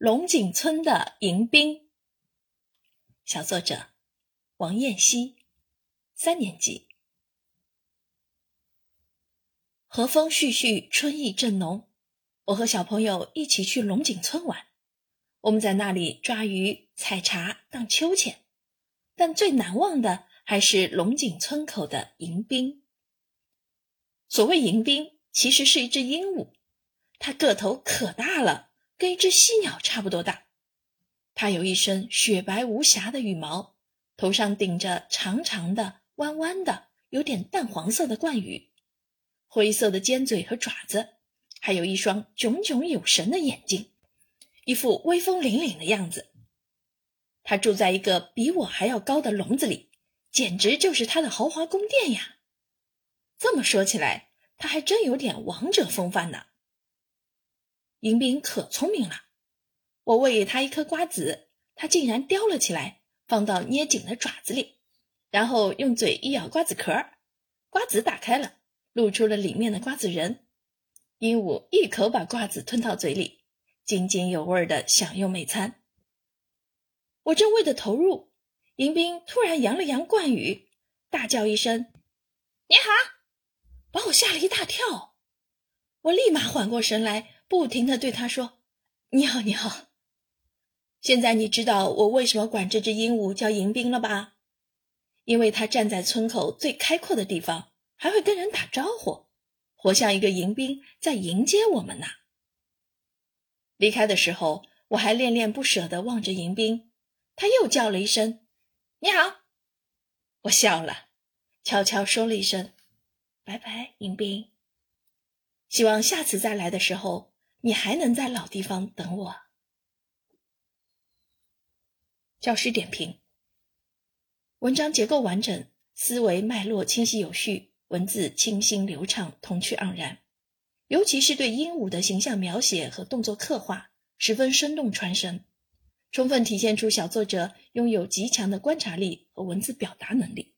龙井村的迎宾，小作者王燕西，三年级。和风煦煦，春意正浓。我和小朋友一起去龙井村玩，我们在那里抓鱼、采茶、荡秋千。但最难忘的还是龙井村口的迎宾。所谓迎宾，其实是一只鹦鹉，它个头可大了。跟一只犀鸟差不多大，它有一身雪白无瑕的羽毛，头上顶着长长的、弯弯的、有点淡黄色的冠羽，灰色的尖嘴和爪子，还有一双炯炯有神的眼睛，一副威风凛凛的样子。它住在一个比我还要高的笼子里，简直就是它的豪华宫殿呀！这么说起来，它还真有点王者风范呢。迎宾可聪明了，我喂给他一颗瓜子，他竟然叼了起来，放到捏紧的爪子里，然后用嘴一咬瓜子壳，瓜子打开了，露出了里面的瓜子仁。鹦鹉一口把瓜子吞到嘴里，津津有味地享用美餐。我正喂得投入，迎宾突然扬了扬冠羽，大叫一声：“你好！”把我吓了一大跳。我立马缓过神来。不停的对他说：“你好，你好。”现在你知道我为什么管这只鹦鹉叫迎宾了吧？因为它站在村口最开阔的地方，还会跟人打招呼，活像一个迎宾在迎接我们呢。离开的时候，我还恋恋不舍地望着迎宾，他又叫了一声：“你好。”我笑了，悄悄说了一声：“拜拜，迎宾。”希望下次再来的时候。你还能在老地方等我。教师点评：文章结构完整，思维脉络清晰有序，文字清新流畅，童趣盎然。尤其是对鹦鹉的形象描写和动作刻画，十分生动传神，充分体现出小作者拥有极强的观察力和文字表达能力。